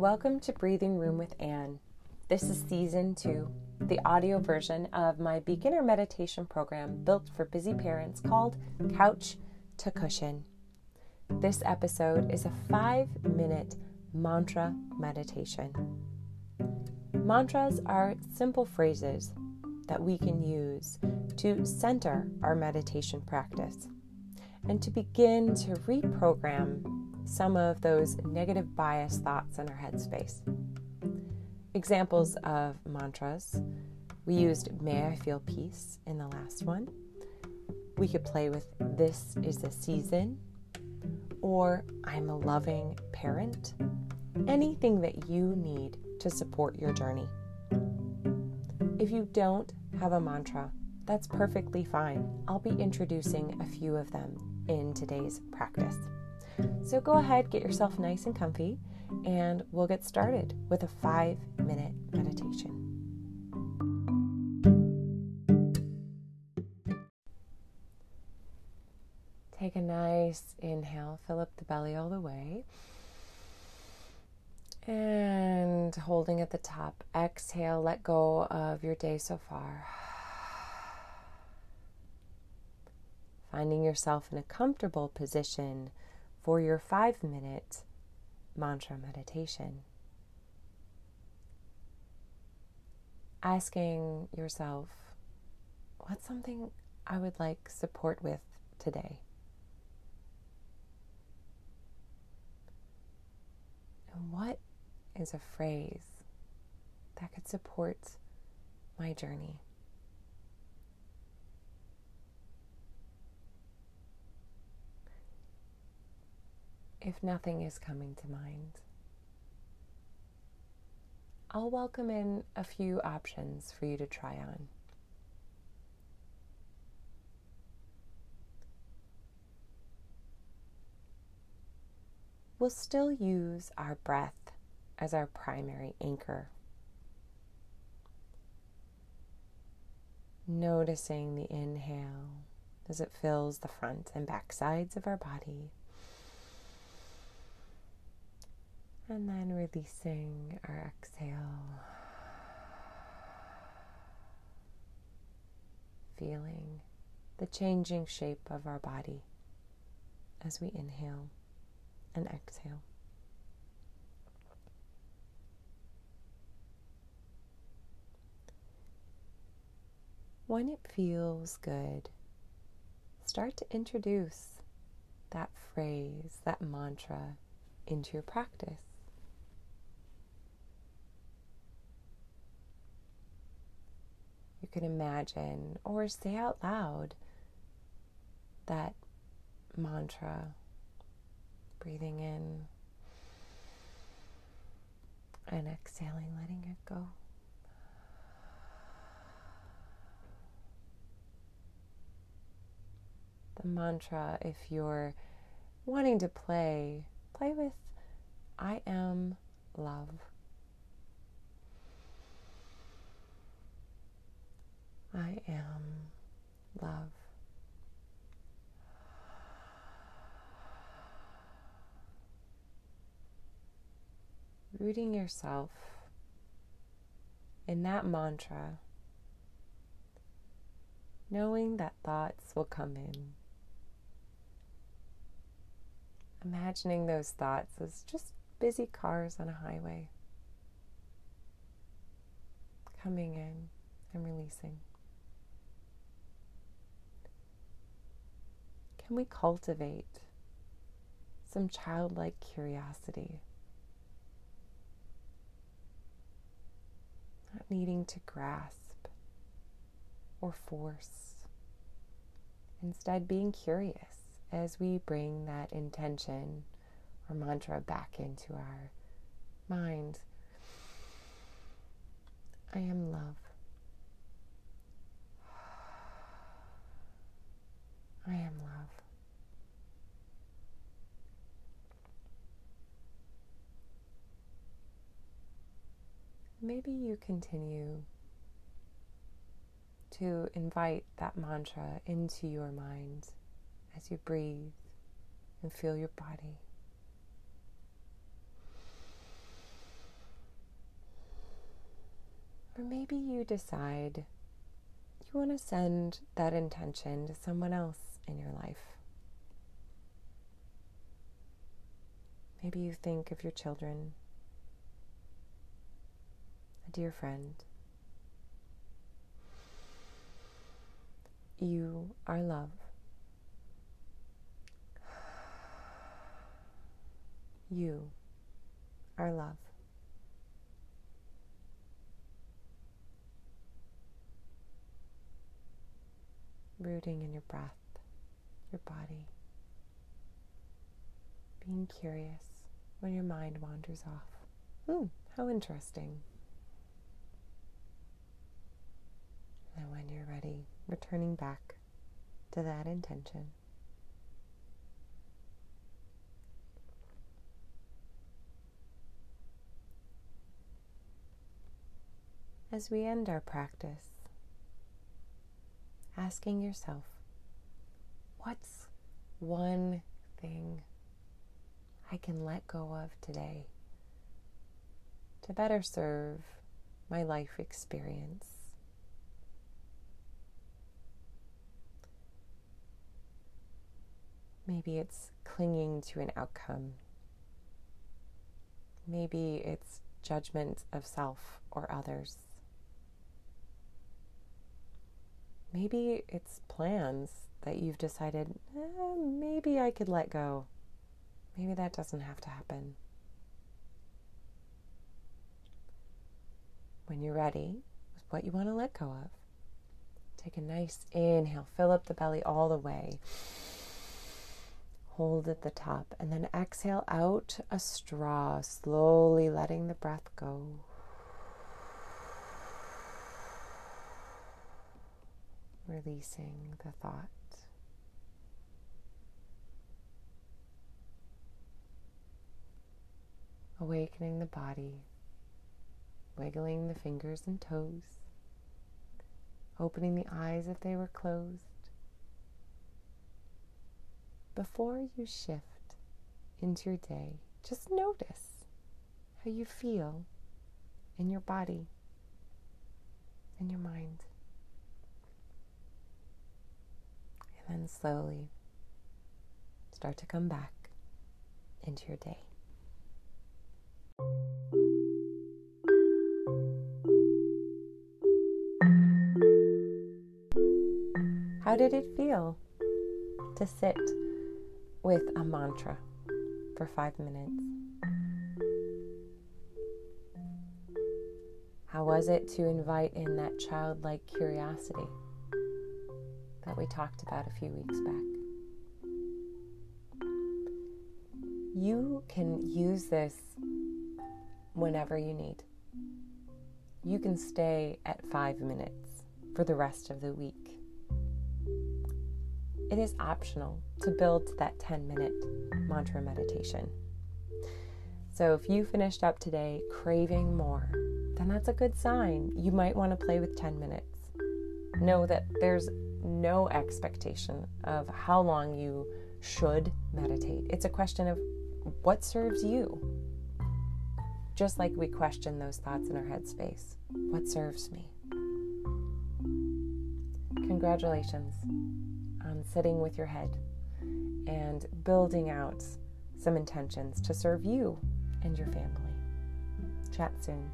Welcome to Breathing Room with Ann. This is season two, the audio version of my beginner meditation program built for busy parents called Couch to Cushion. This episode is a five minute mantra meditation. Mantras are simple phrases that we can use to center our meditation practice and to begin to reprogram some of those negative bias thoughts in our headspace. Examples of mantras we used May I Feel Peace in the last one. We could play with This is a Season or I'm a loving parent. Anything that you need to support your journey. If you don't have a mantra, that's perfectly fine. I'll be introducing a few of them in today's practice. So go ahead, get yourself nice and comfy, and we'll get started with a five minute meditation. Take a nice inhale, fill up the belly all the way. And holding at the top, exhale, let go of your day so far. Finding yourself in a comfortable position for your five minute mantra meditation. Asking yourself, what's something I would like support with today? And what is a phrase that could support my journey? If nothing is coming to mind. I'll welcome in a few options for you to try on. We'll still use our breath as our primary anchor. Noticing the inhale as it fills the front and back sides of our body. And then releasing our exhale. Feeling the changing shape of our body as we inhale and exhale. When it feels good, start to introduce that phrase, that mantra into your practice. Can imagine or say out loud that mantra, breathing in and exhaling, letting it go. The mantra, if you're wanting to play, play with I am love. I am love. Rooting yourself in that mantra, knowing that thoughts will come in. Imagining those thoughts as just busy cars on a highway coming in and releasing. Can we cultivate some childlike curiosity? Not needing to grasp or force. Instead, being curious as we bring that intention or mantra back into our mind. I am love. I am love. Maybe you continue to invite that mantra into your mind as you breathe and feel your body. Or maybe you decide you want to send that intention to someone else in your life. Maybe you think of your children, dear friend. You are love. You are love. Rooting in your breath, your body. Being curious when your mind wanders off. Hmm, how interesting. And when you're ready, returning back to that intention. As we end our practice, asking yourself, what's one thing I can let go of today to better serve my life experience? Maybe it's clinging to an outcome. Maybe it's judgment of self or others. Maybe it's plans that you've decided, eh, maybe I could let go. Maybe that doesn't have to happen. When you're ready with what you want to let go of, take a nice inhale, fill up the belly all the way. Hold at the top, and then exhale out a straw, slowly letting the breath go. releasing the thought. Awakening the body, wiggling the fingers and toes, opening the eyes if they were closed. Before you shift into your day, just notice how you feel in your body and your mind. and then slowly start to come back into your day. How did it feel to sit with a mantra for five minutes? How was it to invite in that childlike curiosity? that we talked about a few weeks back. You can use this whenever you need. You can stay at five minutes for the rest of the week. It is optional to build that 10 minute mantra meditation. So if you finished up today craving more, then that's a good sign. You might want to play with 10 minutes. Know that there's no expectation of how long you should meditate. It's a question of what serves you. Just like we question those thoughts in our headspace what serves me? Congratulations on sitting with your head and building out some intentions to serve you and your family. Chat soon.